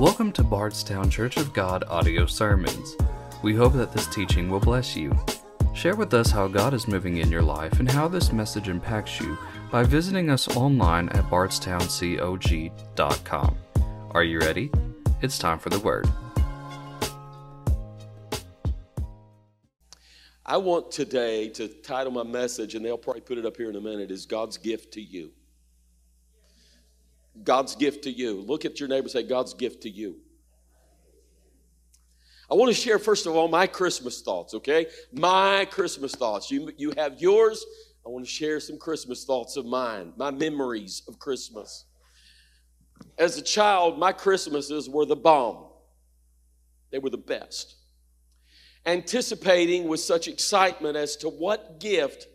Welcome to Bardstown Church of God audio sermons. We hope that this teaching will bless you. Share with us how God is moving in your life and how this message impacts you by visiting us online at bardstowncog.com. Are you ready? It's time for the word. I want today to title my message, and they'll probably put it up here in a minute, is God's gift to you. God's gift to you. Look at your neighbor say, God's gift to you. I want to share, first of all, my Christmas thoughts, okay? My Christmas thoughts. You, you have yours. I want to share some Christmas thoughts of mine, my memories of Christmas. As a child, my Christmases were the bomb, they were the best. Anticipating with such excitement as to what gift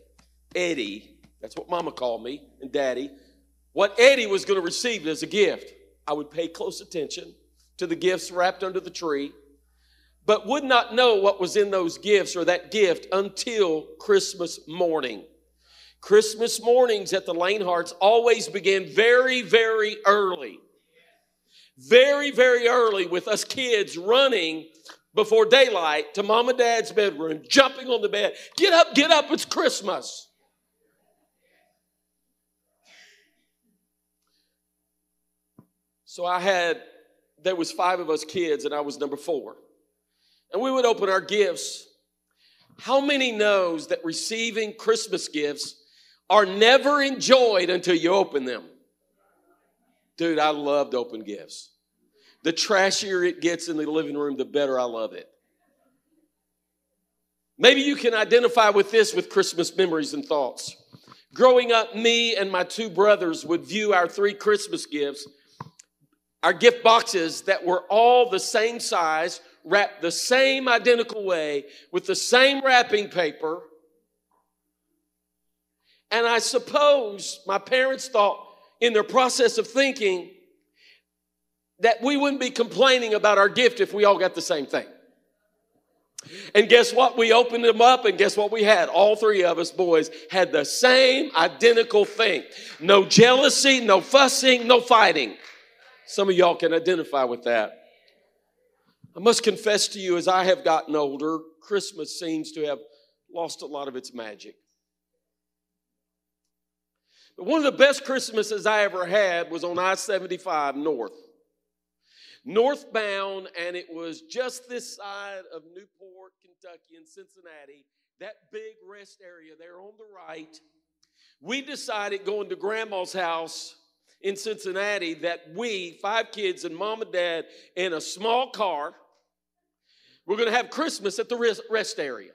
Eddie, that's what mama called me, and daddy, what Eddie was going to receive as a gift. I would pay close attention to the gifts wrapped under the tree, but would not know what was in those gifts or that gift until Christmas morning. Christmas mornings at the Lainharts always began very, very early. Very, very early with us kids running before daylight to mom and dad's bedroom, jumping on the bed. Get up, get up, it's Christmas. So I had, there was five of us kids, and I was number four. And we would open our gifts. How many knows that receiving Christmas gifts are never enjoyed until you open them? Dude, I loved open gifts. The trashier it gets in the living room, the better I love it. Maybe you can identify with this with Christmas memories and thoughts. Growing up, me and my two brothers would view our three Christmas gifts our gift boxes that were all the same size, wrapped the same identical way, with the same wrapping paper. And I suppose my parents thought, in their process of thinking, that we wouldn't be complaining about our gift if we all got the same thing. And guess what? We opened them up, and guess what we had? All three of us boys had the same identical thing. No jealousy, no fussing, no fighting. Some of y'all can identify with that. I must confess to you, as I have gotten older, Christmas seems to have lost a lot of its magic. But one of the best Christmases I ever had was on I 75 North. Northbound, and it was just this side of Newport, Kentucky, and Cincinnati, that big rest area there on the right. We decided going to grandma's house in Cincinnati that we, five kids and mom and dad, in a small car, we're going to have Christmas at the rest area.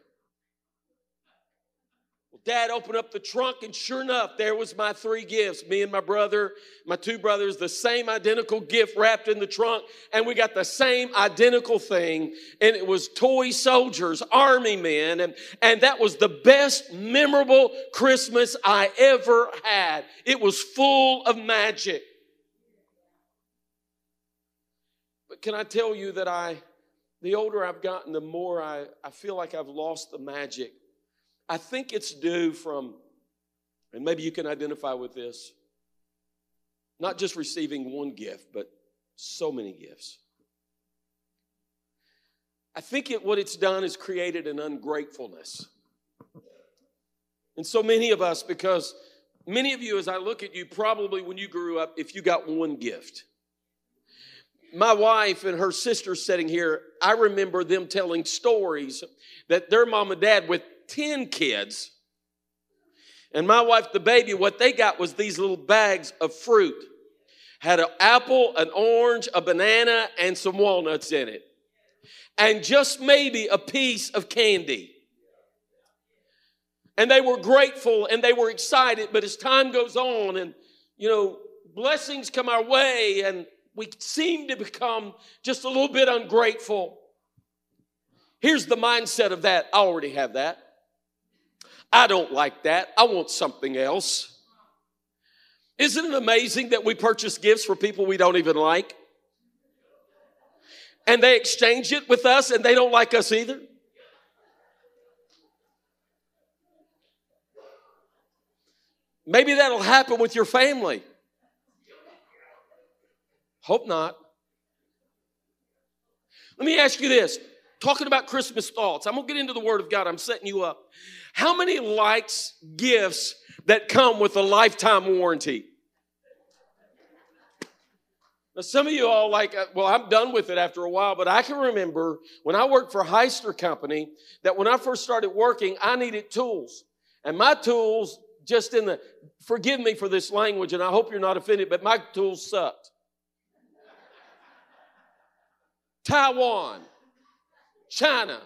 Dad opened up the trunk, and sure enough, there was my three gifts. Me and my brother, my two brothers, the same identical gift wrapped in the trunk, and we got the same identical thing. And it was toy soldiers, army men, and, and that was the best memorable Christmas I ever had. It was full of magic. But can I tell you that I, the older I've gotten, the more I, I feel like I've lost the magic I think it's due from, and maybe you can identify with this, not just receiving one gift, but so many gifts. I think it, what it's done is created an ungratefulness. And so many of us, because many of you, as I look at you, probably when you grew up, if you got one gift, my wife and her sister sitting here, I remember them telling stories that their mom and dad, with 10 kids. And my wife, the baby, what they got was these little bags of fruit. Had an apple, an orange, a banana, and some walnuts in it. And just maybe a piece of candy. And they were grateful and they were excited, but as time goes on and, you know, blessings come our way and we seem to become just a little bit ungrateful. Here's the mindset of that. I already have that. I don't like that. I want something else. Isn't it amazing that we purchase gifts for people we don't even like? And they exchange it with us and they don't like us either? Maybe that'll happen with your family. Hope not. Let me ask you this. Talking about Christmas thoughts, I'm gonna get into the Word of God. I'm setting you up. How many likes gifts that come with a lifetime warranty? Now, some of you all like, uh, well, I'm done with it after a while, but I can remember when I worked for Hyster Company that when I first started working, I needed tools. And my tools, just in the, forgive me for this language, and I hope you're not offended, but my tools sucked. Taiwan, China.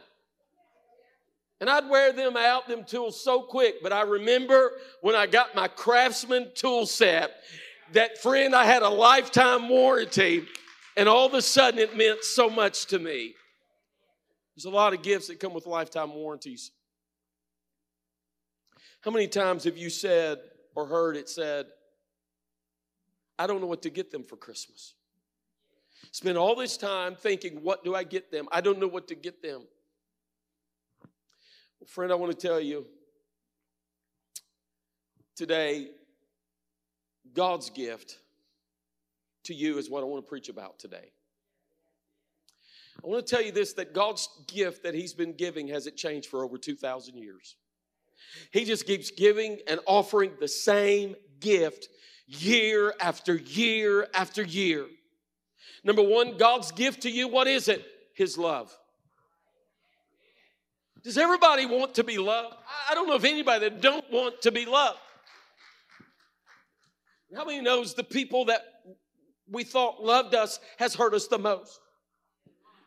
And I'd wear them out, them tools, so quick. But I remember when I got my Craftsman tool set, that friend, I had a lifetime warranty, and all of a sudden it meant so much to me. There's a lot of gifts that come with lifetime warranties. How many times have you said or heard it said, I don't know what to get them for Christmas? Spend all this time thinking, what do I get them? I don't know what to get them. Friend, I want to tell you today, God's gift to you is what I want to preach about today. I want to tell you this that God's gift that He's been giving hasn't changed for over 2,000 years. He just keeps giving and offering the same gift year after year after year. Number one, God's gift to you, what is it? His love. Does everybody want to be loved? I don't know of anybody that don't want to be loved. How many knows the people that we thought loved us has hurt us the most?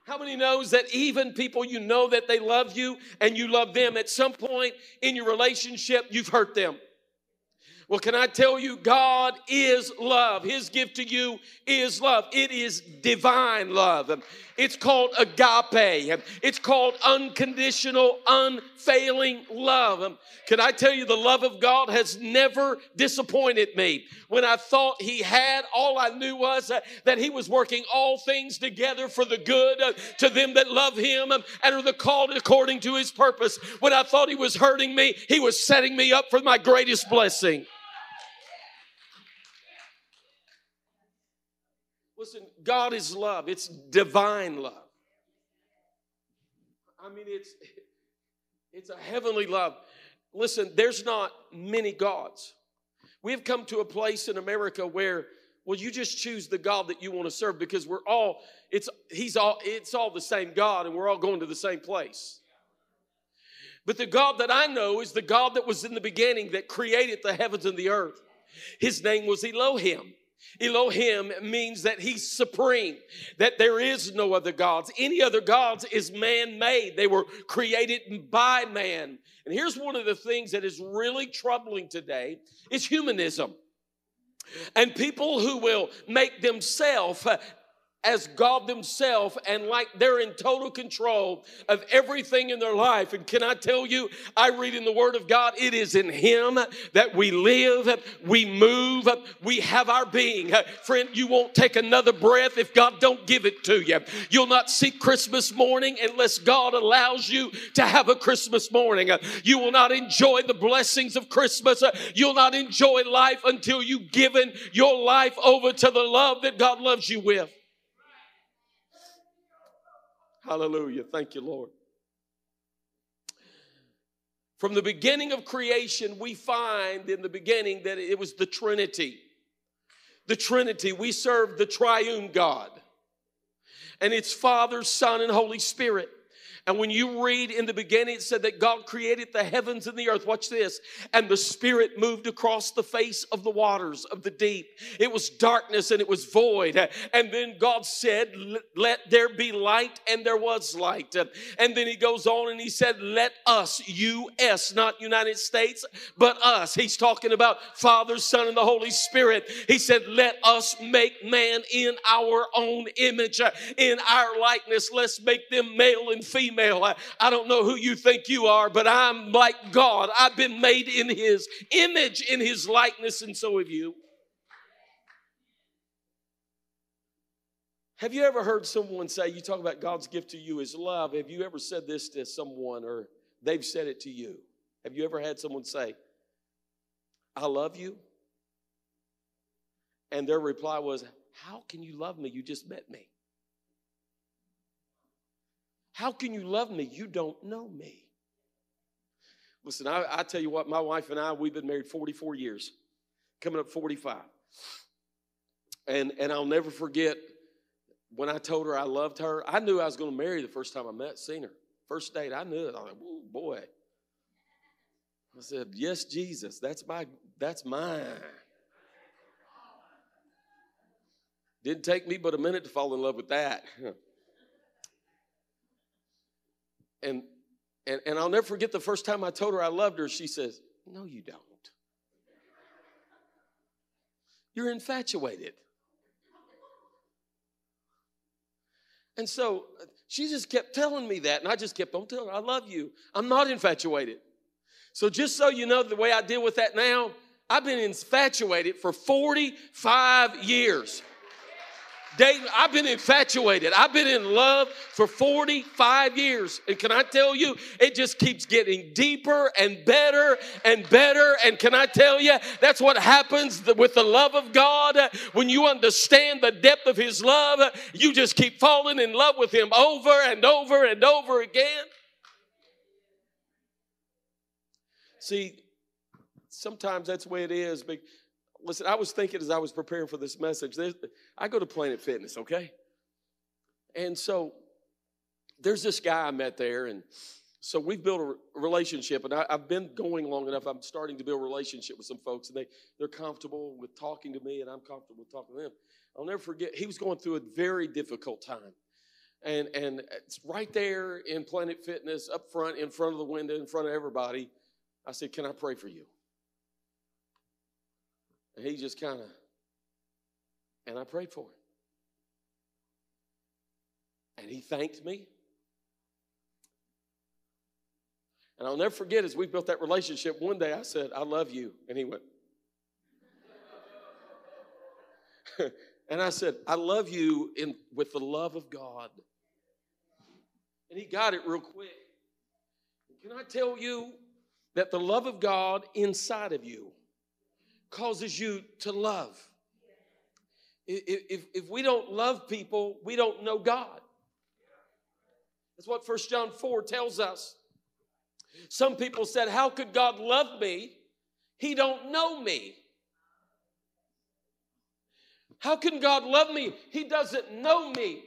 How many knows that even people you know that they love you and you love them at some point in your relationship you've hurt them? Well, can I tell you, God is love. His gift to you is love. It is divine love. It's called agape. It's called unconditional, unfailing love. Can I tell you, the love of God has never disappointed me. When I thought He had, all I knew was uh, that He was working all things together for the good uh, to them that love Him and are the called according to His purpose. When I thought He was hurting me, He was setting me up for my greatest blessing. Listen, God is love. It's divine love. I mean, it's it's a heavenly love. Listen, there's not many gods. We've come to a place in America where, well, you just choose the God that you want to serve because we're all, it's he's all it's all the same God and we're all going to the same place. But the God that I know is the God that was in the beginning that created the heavens and the earth. His name was Elohim. Elohim means that he's supreme, that there is no other gods. Any other gods is man made, they were created by man. And here's one of the things that is really troubling today is humanism. And people who will make themselves as God Himself and like they're in total control of everything in their life. And can I tell you, I read in the Word of God, it is in Him that we live, we move, we have our being. Friend, you won't take another breath if God don't give it to you. You'll not see Christmas morning unless God allows you to have a Christmas morning. You will not enjoy the blessings of Christmas. You'll not enjoy life until you've given your life over to the love that God loves you with. Hallelujah. Thank you, Lord. From the beginning of creation, we find in the beginning that it was the Trinity. The Trinity. We serve the triune God. And it's Father, Son, and Holy Spirit. And when you read in the beginning, it said that God created the heavens and the earth. Watch this. And the Spirit moved across the face of the waters of the deep. It was darkness and it was void. And then God said, Let there be light, and there was light. And then he goes on and he said, Let us, U.S., not United States, but us. He's talking about Father, Son, and the Holy Spirit. He said, Let us make man in our own image, in our likeness. Let's make them male and female female. I, I don't know who you think you are, but I'm like God. I've been made in His image, in His likeness, and so have you. Have you ever heard someone say, you talk about God's gift to you is love? Have you ever said this to someone or they've said it to you? Have you ever had someone say, I love you? And their reply was, How can you love me? You just met me. How can you love me? You don't know me. Listen, I, I tell you what, my wife and I, we've been married 44 years, coming up 45. And, and I'll never forget when I told her I loved her. I knew I was going to marry the first time I met, seen her. First date, I knew it. I was like, oh boy. I said, Yes, Jesus, that's my that's mine. Didn't take me but a minute to fall in love with that. And and, and I'll never forget the first time I told her I loved her, she says, No, you don't. You're infatuated. And so uh, she just kept telling me that, and I just kept on telling her, I love you. I'm not infatuated. So just so you know the way I deal with that now, I've been infatuated for 45 years. Dating, I've been infatuated. I've been in love for 45 years. And can I tell you, it just keeps getting deeper and better and better. And can I tell you, that's what happens with the love of God. When you understand the depth of His love, you just keep falling in love with Him over and over and over again. See, sometimes that's the way it is. But listen, I was thinking as I was preparing for this message, I go to Planet Fitness, okay? And so there's this guy I met there, and so we've built a relationship, and I, have been going long enough. I'm starting to build a relationship with some folks, and they, they're comfortable with talking to me, and I'm comfortable with talking to them. I'll never forget, he was going through a very difficult time. And, and it's right there in Planet Fitness, up front, in front of the window, in front of everybody. I said, Can I pray for you? And he just kind of, and I prayed for him. And he thanked me. And I'll never forget as we built that relationship, one day I said, I love you. And he went, and I said, I love you in, with the love of God. And he got it real quick. Can I tell you that the love of God inside of you causes you to love. If, if, we don't love people, we don't know God. That's what First John 4 tells us. Some people said, How could God love me? He don't know me. How can God love me? He doesn't know me.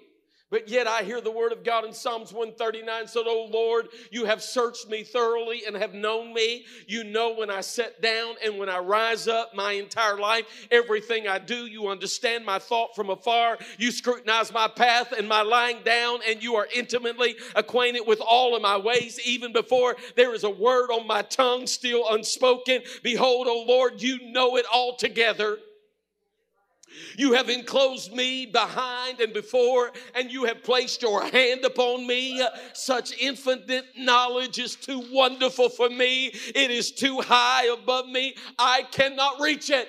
But yet I hear the word of God in Psalms 139 said, Oh Lord, you have searched me thoroughly and have known me. You know when I sit down and when I rise up my entire life, everything I do, you understand my thought from afar. You scrutinize my path and my lying down, and you are intimately acquainted with all of my ways, even before there is a word on my tongue still unspoken. Behold, O Lord, you know it all together. You have enclosed me behind and before, and you have placed your hand upon me. Such infinite knowledge is too wonderful for me. It is too high above me. I cannot reach it.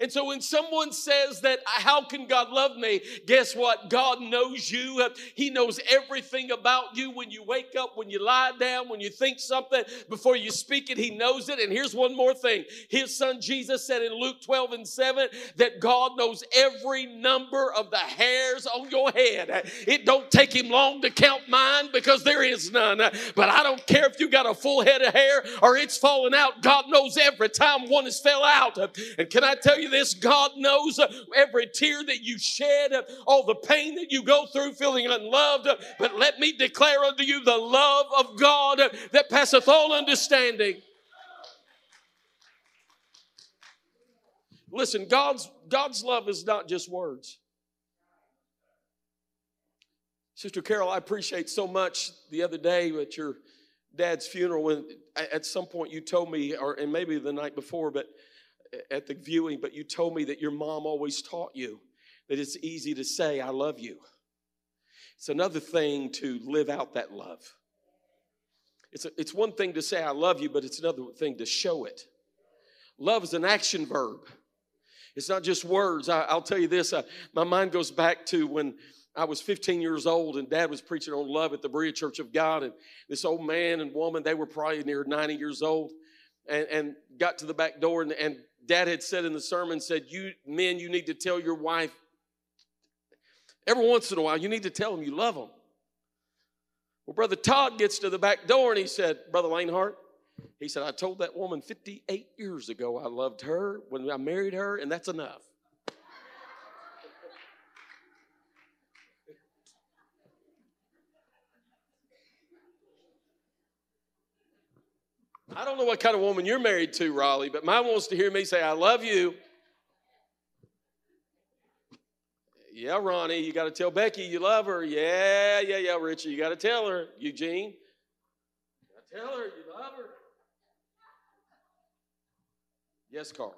And so when someone says that, how can God love me? Guess what? God knows you. He knows everything about you when you wake up, when you lie down, when you think something, before you speak it, He knows it. And here's one more thing. His son Jesus said in Luke 12 and 7 that God knows every number of the hairs on your head. It don't take Him long to count mine because there is none. But I don't care if you got a full head of hair or it's falling out. God knows every time one has fell out. And can I tell you this God knows uh, every tear that you shed, uh, all the pain that you go through feeling unloved. Uh, but let me declare unto you the love of God that passeth all understanding. Listen, God's, God's love is not just words. Sister Carol, I appreciate so much the other day at your dad's funeral when at some point you told me, or and maybe the night before, but at the viewing, but you told me that your mom always taught you that it's easy to say, I love you. It's another thing to live out that love. It's, a, it's one thing to say, I love you, but it's another thing to show it. Love is an action verb. It's not just words. I, will tell you this uh, my mind goes back to when I was 15 years old and dad was preaching on love at the Berea Church of God. And this old man and woman, they were probably near 90 years old, and, and got to the back door and, and dad had said in the sermon said you men you need to tell your wife every once in a while you need to tell them you love them Well, Brother Todd gets to the back door and he said, Brother Lainhart, he said, I told that woman 58 years ago I loved her when I married her, and that's enough. I don't know what kind of woman you're married to, Raleigh, but mine wants to hear me say, I love you. Yeah, Ronnie, you got to tell Becky you love her. Yeah, yeah, yeah, Richie, you got to tell her. Eugene, You tell her you love her. Yes, Carl.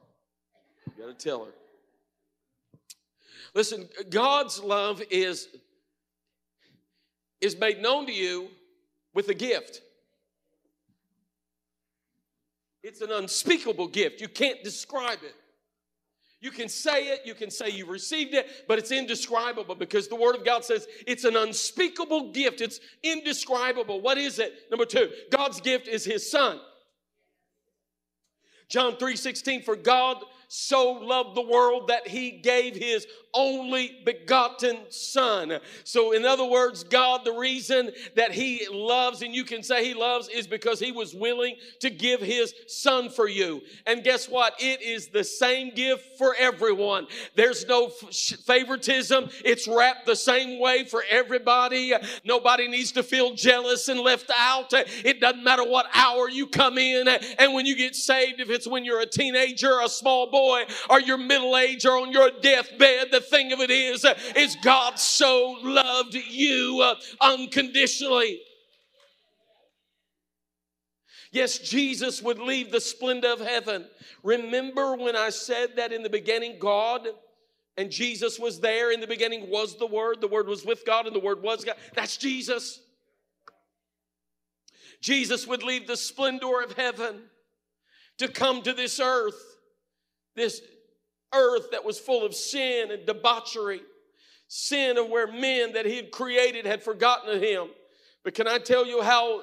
You got to tell her. Listen, God's love is, is made known to you with a gift. It's an unspeakable gift. You can't describe it. You can say it, you can say you received it, but it's indescribable because the Word of God says it's an unspeakable gift. It's indescribable. What is it? Number two, God's gift is His Son. John 3 16, for God so loved the world that he gave his only begotten son. So, in other words, God, the reason that he loves, and you can say he loves, is because he was willing to give his son for you. And guess what? It is the same gift for everyone. There's no favoritism, it's wrapped the same way for everybody. Nobody needs to feel jealous and left out. It doesn't matter what hour you come in, and when you get saved, if it's when you're a teenager, a small boy, or you're middle age, or on your deathbed, the thing of it is, is God so loved you uh, unconditionally. Yes, Jesus would leave the splendor of heaven. Remember when I said that in the beginning, God and Jesus was there. In the beginning was the Word. The Word was with God, and the Word was God. That's Jesus. Jesus would leave the splendor of heaven to come to this earth, this earth that was full of sin and debauchery, sin of where men that he had created had forgotten of him. But can I tell you how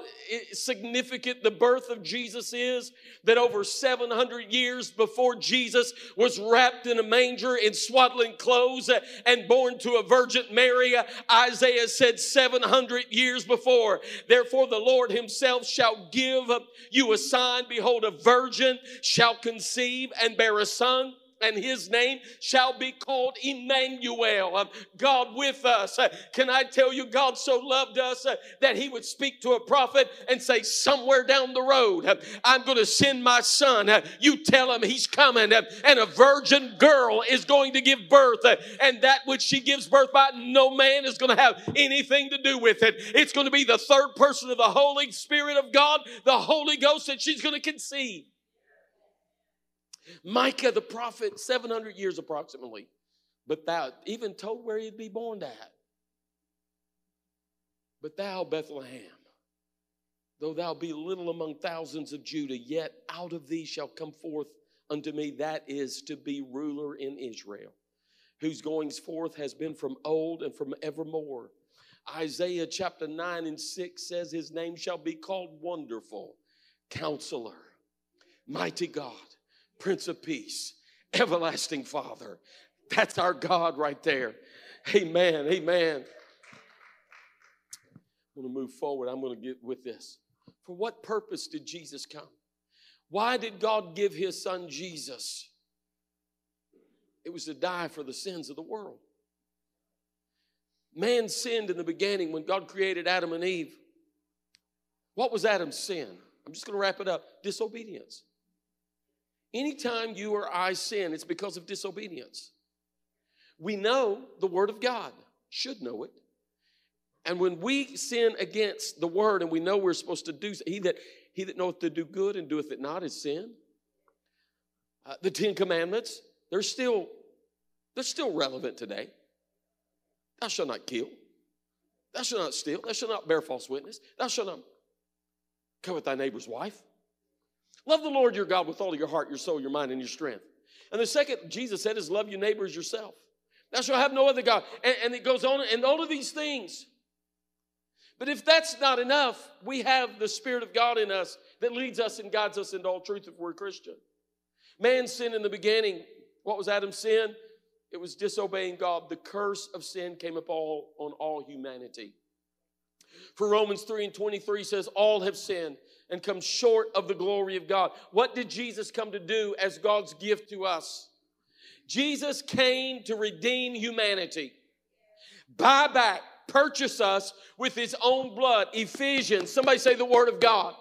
significant the birth of Jesus is? That over 700 years before Jesus was wrapped in a manger in swaddling clothes and born to a Virgin Mary, Isaiah said 700 years before. Therefore, the Lord himself shall give you a sign. Behold, a virgin shall conceive and bear a son and his name shall be called Emmanuel, um, God with us. Uh, can I tell you, God so loved us uh, that he would speak to a prophet and say, Somewhere down the road, uh, I'm going to send my son. You tell him he's coming, and a virgin girl is going to give birth, and that which she gives birth by, no man is going to have anything to do with it. It's going to be the third person of the Holy Spirit of God, the Holy Ghost, that she's going to conceive. Micah the prophet, 700 years approximately, but thou even told where he'd be born at. But thou, Bethlehem, though thou be little among thousands of Judah, yet out of thee shall come forth unto me that is to be ruler in Israel, whose goings forth has been from old and from evermore. Isaiah chapter 9 and 6 says, His name shall be called Wonderful, Counselor, Mighty God Prince of Peace, Everlasting Father. That's our God right there. Amen. Amen. I'm going to move forward. I'm going to get with this. For what purpose did Jesus come? Why did God give his son Jesus? It was to die for the sins of the world. Man sinned in the beginning when God created Adam and Eve. What was Adam's sin? I'm just going to wrap it up disobedience. Anytime you or I sin, it's because of disobedience. We know the Word of God, should know it. And when we sin against the Word and we know we're supposed to do, he that, he that knoweth to do good and doeth it not is sin. Uh, the Ten Commandments, they're still, they're still relevant today. Thou shalt not kill. Thou shalt not steal. Thou shalt not bear false witness. Thou shalt not covet thy neighbor's wife. Love the Lord your God with all your heart, your soul, your mind, and your strength. And the second, Jesus said, is love your neighbor as yourself. Thou shalt have no other God. And, and it goes on, and all of these things. But if that's not enough, we have the Spirit of God in us that leads us and guides us into all truth if we're a Christian. Man sinned in the beginning. What was Adam's sin? It was disobeying God. The curse of sin came upon all, on all humanity. For Romans 3 and 23 says, All have sinned and come short of the glory of God. What did Jesus come to do as God's gift to us? Jesus came to redeem humanity, buy back, purchase us with his own blood. Ephesians, somebody say the word of God.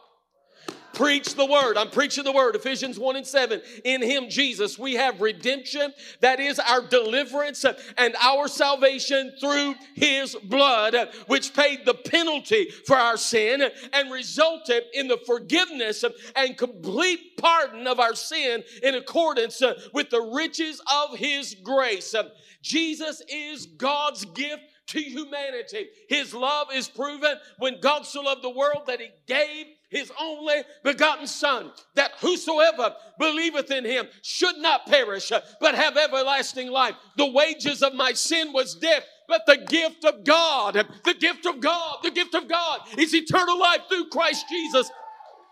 Preach the word. I'm preaching the word. Ephesians 1 and 7. In him, Jesus, we have redemption. That is our deliverance and our salvation through his blood, which paid the penalty for our sin and resulted in the forgiveness and complete pardon of our sin in accordance with the riches of his grace. Jesus is God's gift to humanity. His love is proven when God so loved the world that he gave his only begotten Son, that whosoever believeth in him should not perish, but have everlasting life. The wages of my sin was death, but the gift of God, the gift of God, the gift of God is eternal life through Christ Jesus,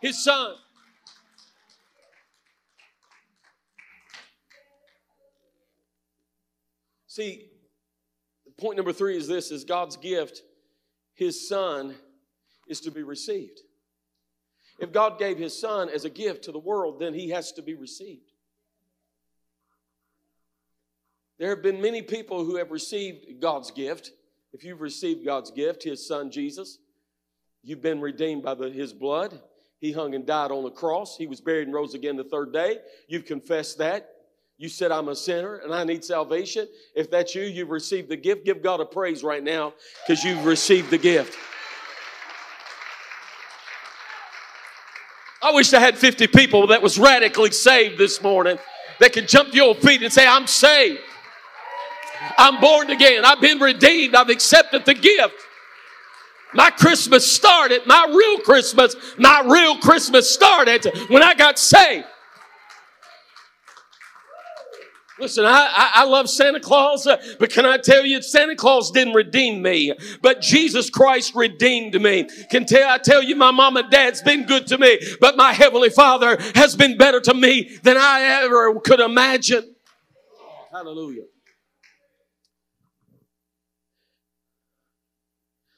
his Son. See, point number three is this is God's gift, his son, is to be received. If God gave his son as a gift to the world, then he has to be received. There have been many people who have received God's gift. If you've received God's gift, his son Jesus, you've been redeemed by the, his blood. He hung and died on the cross. He was buried and rose again the third day. You've confessed that. You said, I'm a sinner and I need salvation. If that's you, you've received the gift. Give God a praise right now because you've received the gift. I wish I had 50 people that was radically saved this morning that could jump to your feet and say, I'm saved. I'm born again. I've been redeemed. I've accepted the gift. My Christmas started, my real Christmas, my real Christmas started when I got saved. Listen, I, I, love Santa Claus, uh, but can I tell you, Santa Claus didn't redeem me, but Jesus Christ redeemed me. Can tell, I tell you, my mom and dad's been good to me, but my Heavenly Father has been better to me than I ever could imagine. Hallelujah.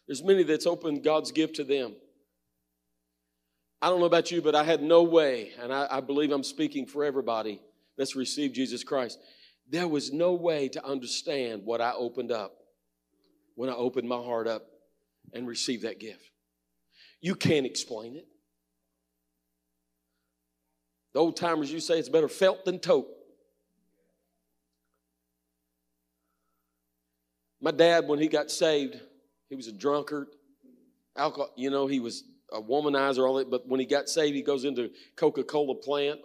There's many that's opened God's gift to them. I don't know about you, but I had no way, and I, I believe I'm speaking for everybody that's received Jesus Christ. There was no way to understand what I opened up when I opened my heart up and received that gift. You can't explain it. The old timers, you say it's better felt than tote. My dad, when he got saved, he was a drunkard, alcohol, you know, he was a womanizer, all that. But when he got saved, he goes into Coca-Cola plant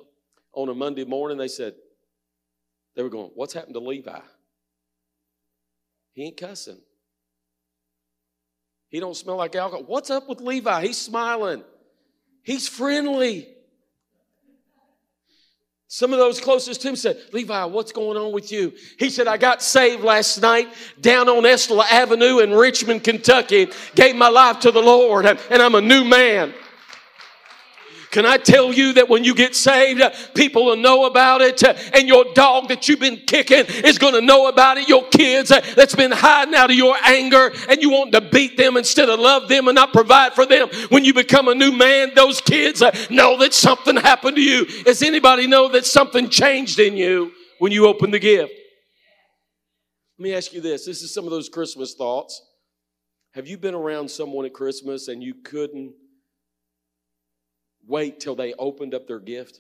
on a Monday morning, they said, they were going, What's happened to Levi? He ain't cussing. He don't smell like alcohol. What's up with Levi? He's smiling. He's friendly. Some of those closest to him said, Levi, what's going on with you? He said, I got saved last night down on Estill Avenue in Richmond, Kentucky, gave my life to the Lord, and I'm a new man. Can I tell you that when you get saved, uh, people will know about it, uh, and your dog that you've been kicking is going to know about it. Your kids uh, that's been hiding out of your anger, and you want to beat them instead of love them and not provide for them. When you become a new man, those kids know that something happened to you. Does anybody know that something changed in you when you opened the gift? Let me ask you this. This is some of those Christmas thoughts. Have you been around someone at Christmas and you couldn't wait till they opened up their gift?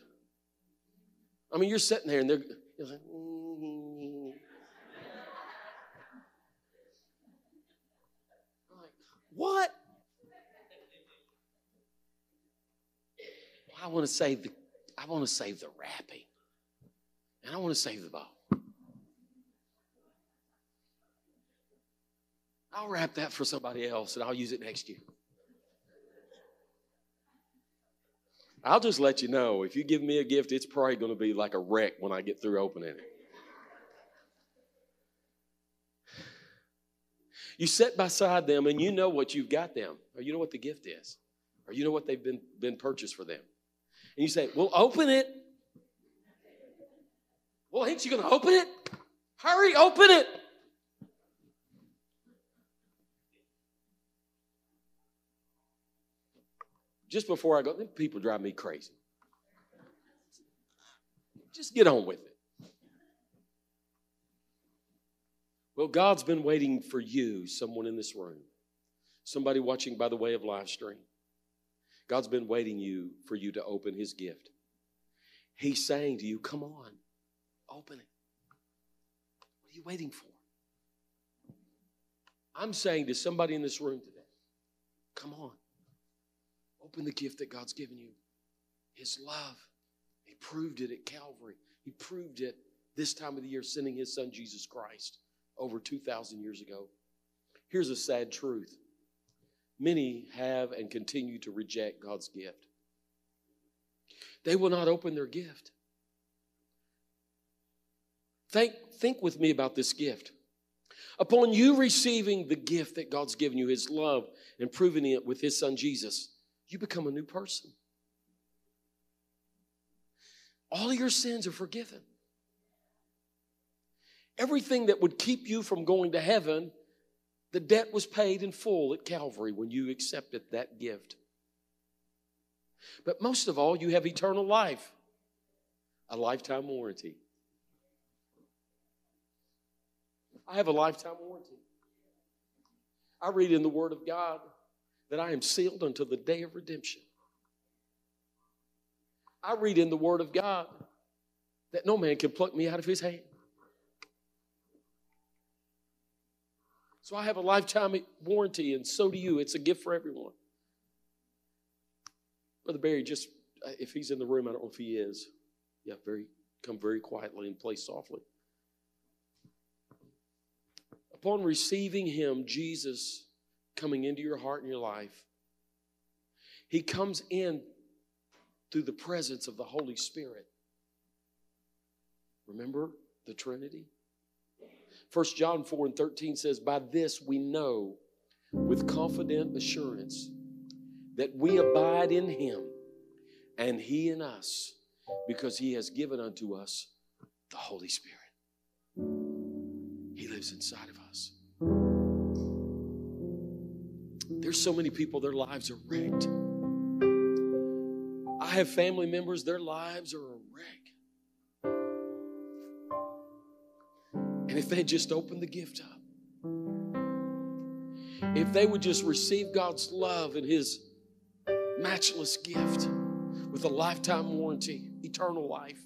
I mean, you're sitting there and they're like, mm-hmm. what? I want to save the I want to save the wrapping. And I want to save the ball. I'll wrap that for somebody else and I'll use it next year. I'll just let you know if you give me a gift, it's probably going to be like a wreck when I get through opening it. You sit beside them and you know what you've got them, or you know what the gift is, or you know what they've been, been purchased for them. And you say, Well, open it. Well, ain't you going to open it? Hurry, open it. Just before I go, people drive me crazy. Just get on with it. Well, God's been waiting for you, someone in this room, somebody watching by the way of live stream. God's been waiting you for you to open his gift. He's saying to you, come on, open it. What are you waiting for? I'm saying to somebody in this room today, come on, open the gift that God's given you His love. He proved it at Calvary, He proved it this time of the year, sending His Son Jesus Christ over 2,000 years ago. Here's a sad truth many have and continue to reject God's gift. They will not open their gift. Think, think with me about this gift. Upon you receiving the gift that God's given you, His love, and proving it with His Son Jesus, you become a new person. All your sins are forgiven. Everything that would keep you from going to heaven, the debt was paid in full at Calvary when you accepted that gift. But most of all, you have eternal life, a lifetime warranty. I have a lifetime warranty. I read in the Word of God that I am sealed until the day of redemption. I read in the Word of God that no man can pluck me out of His hand. So I have a lifetime warranty, and so do you. It's a gift for everyone. Brother Barry, just uh, if he's in the room, I don't know if he is. Yeah, very come very quietly and play softly. Upon receiving him, Jesus coming into your heart and your life, he comes in through the presence of the Holy Spirit. Remember the Trinity? 1 John 4 and 13 says, By this we know with confident assurance that we abide in him and he in us because he has given unto us the Holy Spirit. He lives inside of us. There's so many people, their lives are wrecked. I have family members, their lives are a wreck. And if they just open the gift up, if they would just receive God's love and His matchless gift with a lifetime warranty, eternal life.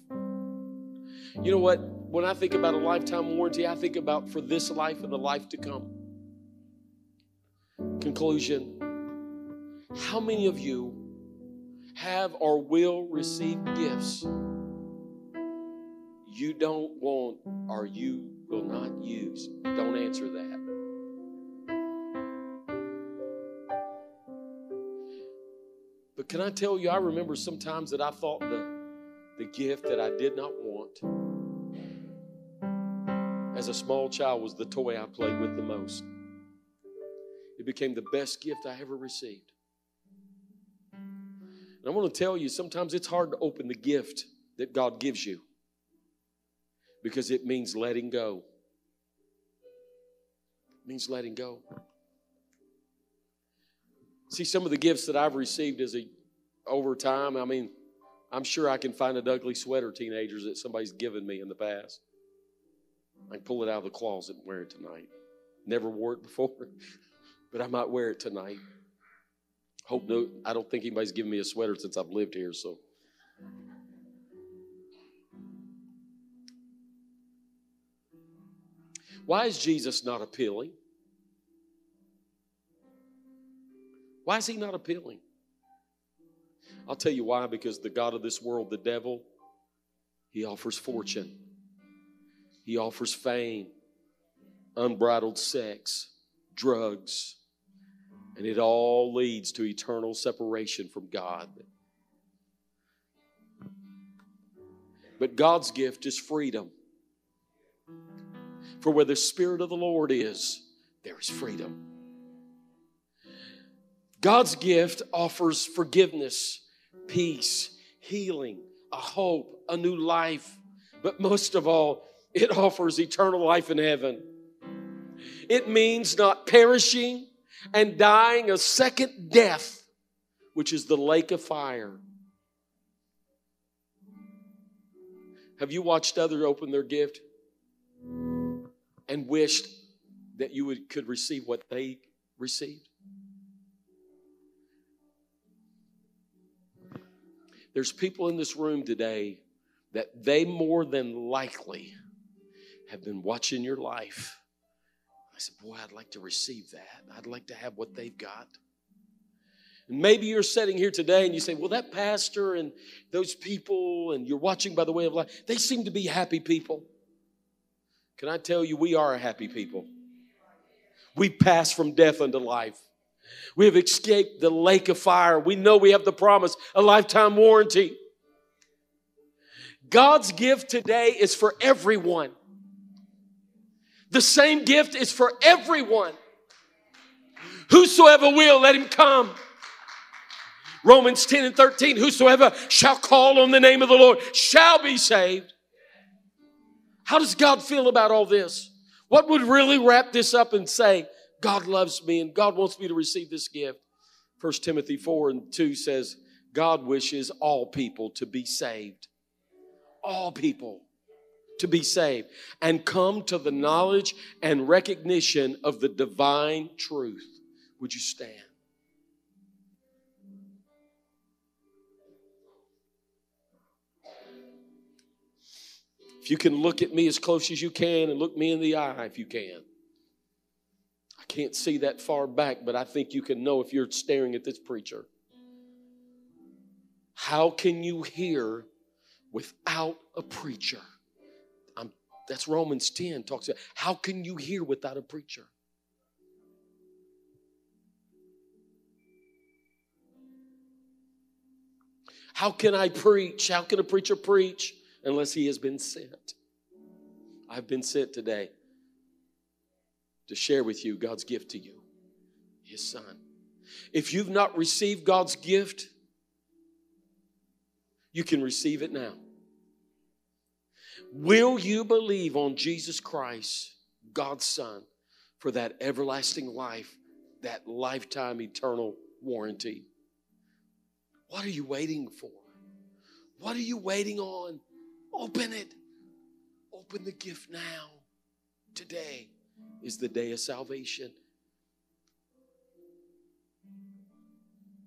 You know what? When I think about a lifetime warranty, I think about for this life and the life to come. Conclusion How many of you have or will receive gifts you don't want or you will not use? Don't answer that. But can I tell you, I remember sometimes that I thought the, the gift that I did not want as a small child was the toy I played with the most. It became the best gift I ever received. And I want to tell you, sometimes it's hard to open the gift that God gives you because it means letting go. It means letting go. See, some of the gifts that I've received as a over time, I mean, I'm sure I can find an ugly sweater, teenagers, that somebody's given me in the past. I can pull it out of the closet and wear it tonight. Never wore it before, but I might wear it tonight. Hope no, I don't think anybody's given me a sweater since I've lived here, so. Why is Jesus not appealing? Why is he not appealing? I'll tell you why because the God of this world, the devil, he offers fortune, he offers fame, unbridled sex, drugs, and it all leads to eternal separation from God. But God's gift is freedom. For where the Spirit of the Lord is, there is freedom. God's gift offers forgiveness, peace, healing, a hope, a new life. But most of all, it offers eternal life in heaven. It means not perishing, and dying a second death which is the lake of fire. Have you watched others open their gift and wished that you would, could receive what they received? There's people in this room today that they more than likely have been watching your life. I said, Boy, I'd like to receive that. I'd like to have what they've got. And maybe you're sitting here today and you say, Well, that pastor and those people, and you're watching by the way of life, they seem to be happy people. Can I tell you, we are a happy people. We pass from death unto life. We have escaped the lake of fire. We know we have the promise, a lifetime warranty. God's gift today is for everyone. The same gift is for everyone. Whosoever will, let him come. Romans 10 and 13, whosoever shall call on the name of the Lord shall be saved. How does God feel about all this? What would really wrap this up and say, God loves me and God wants me to receive this gift? 1 Timothy 4 and 2 says, God wishes all people to be saved. All people to be saved and come to the knowledge and recognition of the divine truth. Would you stand? If you can look at me as close as you can and look me in the eye if you can. I can't see that far back, but I think you can know if you're staring at this preacher. How can you hear without a preacher? That's Romans 10 talks about how can you hear without a preacher? How can I preach? How can a preacher preach unless he has been sent. I've been sent today to share with you God's gift to you, His Son. If you've not received God's gift, you can receive it now. Will you believe on Jesus Christ, God's Son, for that everlasting life, that lifetime eternal warranty? What are you waiting for? What are you waiting on? Open it. Open the gift now. Today is the day of salvation.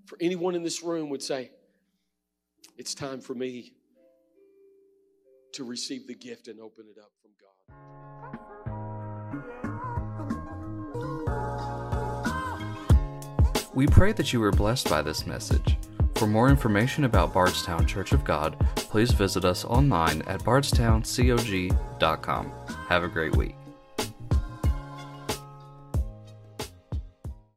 For anyone in this room would say, it's time for me to receive the gift and open it up from God. We pray that you were blessed by this message. For more information about Bardstown Church of God, please visit us online at bardstowncog.com. Have a great week.